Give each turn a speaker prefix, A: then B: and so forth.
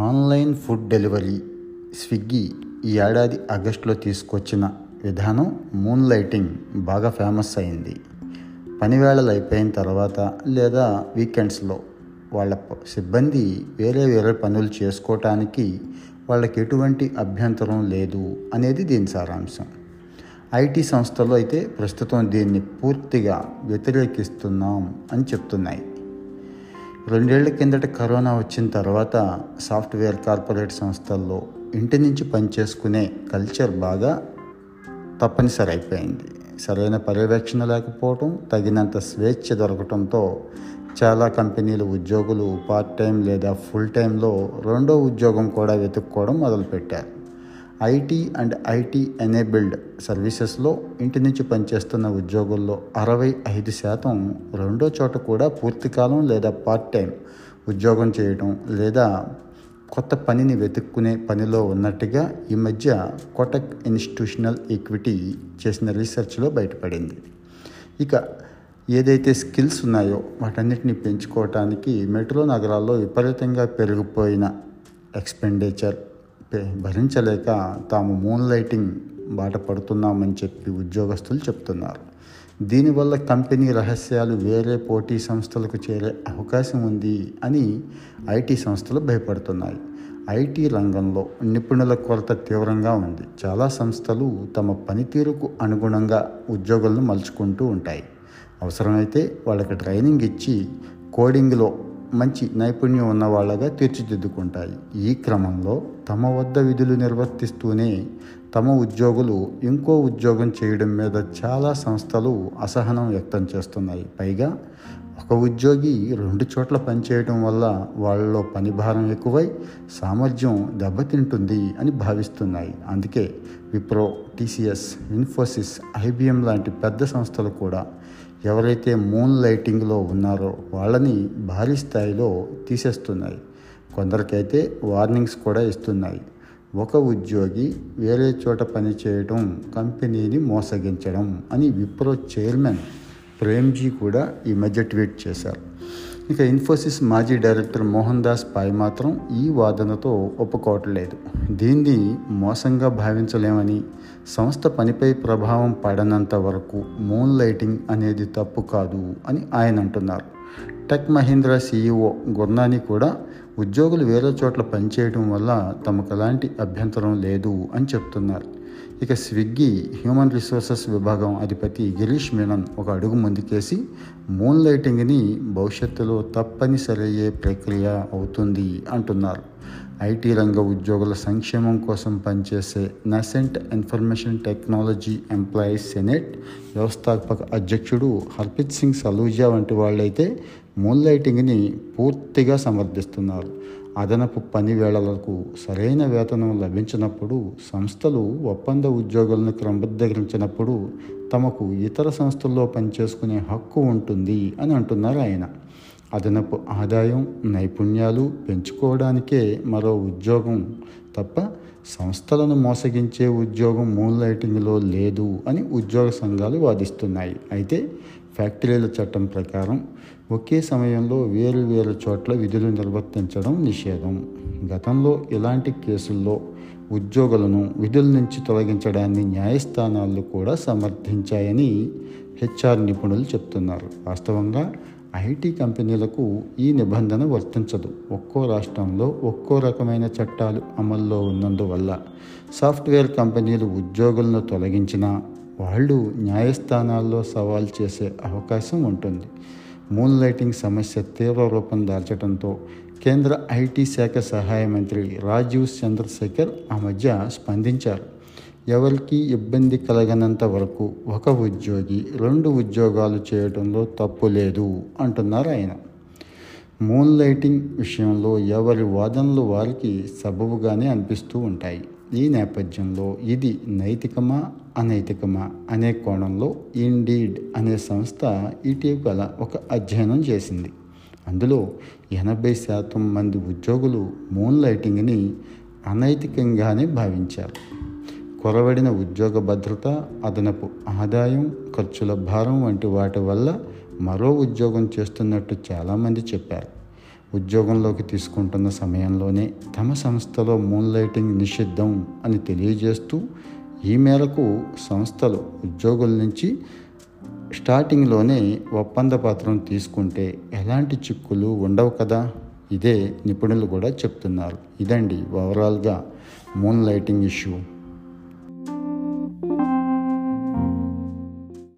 A: Online food delivery Swiggy ఈ ఏడాది ఆగస్టులో తీసుకొచ్చిన విధానం మూన్ లైటింగ్ బాగా ఫేమస్ అయింది. పనివేళలు అయిపోయిన తర్వాత లేదా వీకెండ్స్లో వాళ్ళ సిబ్బంది వేరే వేరే పనులు చేసుకోవటానికి వాళ్ళకి ఎటువంటి అభ్యంతరం లేదు అనేది దీని సారాంశం. ఐటీ సంస్థలు అయితే ప్రస్తుతం దీన్ని పూర్తిగా వ్యతిరేకిస్తున్నాం అని చెప్తున్నాయి. రెండేళ్ళ కిందట కరోనా వచ్చిన తర్వాత సాఫ్ట్వేర్ కార్పొరేట్ సంస్థల్లో ఇంటి నుంచి పనిచేసుకునే కల్చర్ బాగా తప్పనిసరి అయిపోయింది. సరైన పర్యవేక్షణ లేకపోవడం తగినంత స్వేచ్ఛ దొరకటంతో చాలా కంపెనీలు ఉద్యోగులు పార్ట్ టైం లేదా ఫుల్ టైంలో రెండో ఉద్యోగం కూడా వెతుక్కోవడం మొదలుపెట్టారు. ఐటీ అండ్ ఐటీ ఎనేబుల్డ్ సర్వీసెస్లో ఇంటి నుంచి పనిచేస్తున్న ఉద్యోగుల్లో అరవై ఐదు శాతం రెండో చోట కూడా పూర్తికాలం లేదా పార్ట్ టైం ఉద్యోగం చేయడం లేదా కొత్త పనిని వెతుక్కునే పనిలో ఉన్నట్టుగా ఈ మధ్య కోటక్ ఇన్స్టిట్యూషనల్ ఈక్విటీ చేసిన రీసెర్చ్లో బయటపడింది. ఇక ఏదైతే స్కిల్స్ ఉన్నాయో వాటన్నిటిని పెంచుకోవటానికి మెట్రో నగరాల్లో విపరీతంగా పెరిగిపోయిన ఎక్స్పెండిచర్ భరించలేక తాము మూన్ లైటింగ్ బాట పడుతున్నామని చెప్పి ఉద్యోగస్తులు చెప్తున్నారు. దీనివల్ల కంపెనీ రహస్యాలు వేరే పోటీ సంస్థలకు చేరే అవకాశం ఉంది అని ఐటీ సంస్థలు భయపడుతున్నాయి. ఐటీ రంగంలో నిపుణుల కొరత తీవ్రంగా ఉంది. చాలా సంస్థలు తమ పనితీరుకు అనుగుణంగా ఉద్యోగులను మలుచుకుంటూ ఉంటాయి. అవసరమైతే వాళ్ళకి ట్రైనింగ్ ఇచ్చి కోడింగ్లో మంచి నైపుణ్యం ఉన్న వాళ్ళగా తీర్చిదిద్దుకుంటాయి. ఈ క్రమంలో తమ వద్ద విధులు నిర్వర్తిస్తూనే తమ ఉద్యోగులు ఇంకో ఉద్యోగం చేయడం మీద చాలా సంస్థలు అసహనం వ్యక్తం చేస్తున్నాయి. పైగా ఒక ఉద్యోగి రెండు చోట్ల పనిచేయడం వల్ల వాళ్ళలో పని భారం ఎక్కువై సామర్థ్యం దెబ్బతింటుంది అని భావిస్తున్నాయి. అందుకే విప్రో టీసీఎస్ ఇన్ఫోసిస్ ఐబిఎం లాంటి పెద్ద సంస్థలు కూడా ఎవరైతే మూన్ లైటింగ్లో ఉన్నారో వాళ్ళని భారీ స్థాయిలో తీసేస్తున్నాయి. కొందరికైతే వార్నింగ్స్ కూడా ఇస్తున్నాయి. ఒక ఉద్యోగి వేరే చోట పని చేయడం కంపెనీని మోసగించడం అని విప్రో చైర్మన్ ప్రేమ్జీ కూడా ఈ మధ్య ట్వీట్ చేశారు. ఇక ఇన్ఫోసిస్ మాజీ డైరెక్టర్ మోహన్ దాస్ పాయ్ మాత్రం ఈ వాదనతో ఒప్పుకోవట్లేదు దీన్ని మోసంగా భావించలేమని సంస్థ పనిపై ప్రభావం పడనంత వరకు మూన్ లైటింగ్ అనేది తప్పు కాదు అని ఆయన అంటున్నారు. టెక్ మహీంద్రా సీఈఓ గుర్నాని కూడా ఉద్యోగులు వేరే చోట్ల పనిచేయడం వల్ల తమకు ఎలాంటి అభ్యంతరం లేదు అని చెప్తున్నారు. ఇక స్విగ్గీ హ్యూమన్ రిసోర్సెస్ విభాగం అధిపతి గిరీష్ మీనన్ ఒక అడుగు ముందుకేసి మూన్ లైటింగ్ని భవిష్యత్తులో తప్పనిసరి అయ్యే ప్రక్రియ అవుతుంది అంటున్నారు. ఐటీ రంగ ఉద్యోగుల సంక్షేమం కోసం పనిచేసే nascent information technology employees senate వ్యవస్థాపక అధ్యక్షుడు హర్పిత్ సింగ్ సలూజా వంటి వాళ్ళైతే మూన్ లైటింగ్ని పూర్తిగా సమర్థిస్తున్నారు అదనపు పని వేళలకు సరైన వేతనం లభించినప్పుడు సంస్థలు ఒప్పంద ఉద్యోగులను క్రమబద్ధీకరించినప్పుడు తమకు ఇతర సంస్థల్లో పనిచేసుకునే హక్కు ఉంటుంది అని అంటున్నారు ఆయన. అదనపు ఆదాయం నైపుణ్యాలు పెంచుకోవడానికే మరో ఉద్యోగం తప్ప సంస్థలను మోసగించే ఉద్యోగం మూన్ లైటింగ్లో లేదు అని ఉద్యోగ సంఘాలు వాదిస్తున్నాయి. అయితే ఫ్యాక్టరీల చట్టం ప్రకారం ఒకే సమయంలో వేరు వేరు చోట్ల విధులు నిర్వర్తించడం నిషేధం. గతంలో ఇలాంటి కేసుల్లో ఉద్యోగులను విధుల నుంచి తొలగించడాన్ని న్యాయస్థానాలు కూడా సమర్థించాయని హెచ్ఆర్ నిపుణులు చెప్తున్నారు. వాస్తవంగా ఐటీ కంపెనీలకు ఈ నిబంధన వర్తించదు. ఒక్కో రాష్ట్రంలో ఒక్కో రకమైన చట్టాలు అమల్లో ఉన్నందువల్ల సాఫ్ట్వేర్ కంపెనీలు ఉద్యోగులను తొలగించినా వాళ్ళు న్యాయస్థానాల్లో సవాల్ చేసే అవకాశం ఉంటుంది. మూన్ లైటింగ్ సమస్య తీవ్ర రూపం దాల్చడంతో కేంద్ర ఐటీ శాఖ సహాయ మంత్రి రాజీవ్ చంద్రశేఖర్ ఆ మధ్య స్పందించారు. ఎవరికి ఇబ్బంది కలగనంత వరకు ఒక ఉద్యోగి రెండు ఉద్యోగాలు చేయడంలో తప్పు లేదు అంటున్నారు ఆయన. మూన్ లైటింగ్ విషయంలో ఎవరి వాదనలు వారికి సబబుగానే అనిపిస్తూ ఉంటాయి. ఈ నేపథ్యంలో ఇది నైతికమా అనైతికమా అనే కోణంలో ఇండీడ్ అనే సంస్థ ఇటీవల ఒక అధ్యయనం చేసింది. అందులో ఎనభై శాతం మంది ఉద్యోగులు మూన్ లైటింగ్ని అనైతికంగానే భావించారు. కొరవడిన ఉద్యోగ భద్రత అదనపు ఆదాయం ఖర్చుల భారం వంటి వాటి వల్ల మరో ఉద్యోగం చేస్తున్నట్టు చాలామంది చెప్పారు. ఉద్యోగంలోకి తీసుకుంటున్న సమయంలోనే తమ సంస్థలో మూన్ లైటింగ్ నిషిద్ధం అని తెలియజేస్తూ ఈ మేరకు సంస్థలు ఉద్యోగుల నుంచి స్టార్టింగ్లోనే ఒప్పంద పత్రం తీసుకుంటే ఎలాంటి చిక్కులు ఉండవు కదా? ఇదే నిపుణులు కూడా చెప్తున్నారు. ఇదండి ఓవరాల్గా మూన్ లైటింగ్ ఇష్యూ.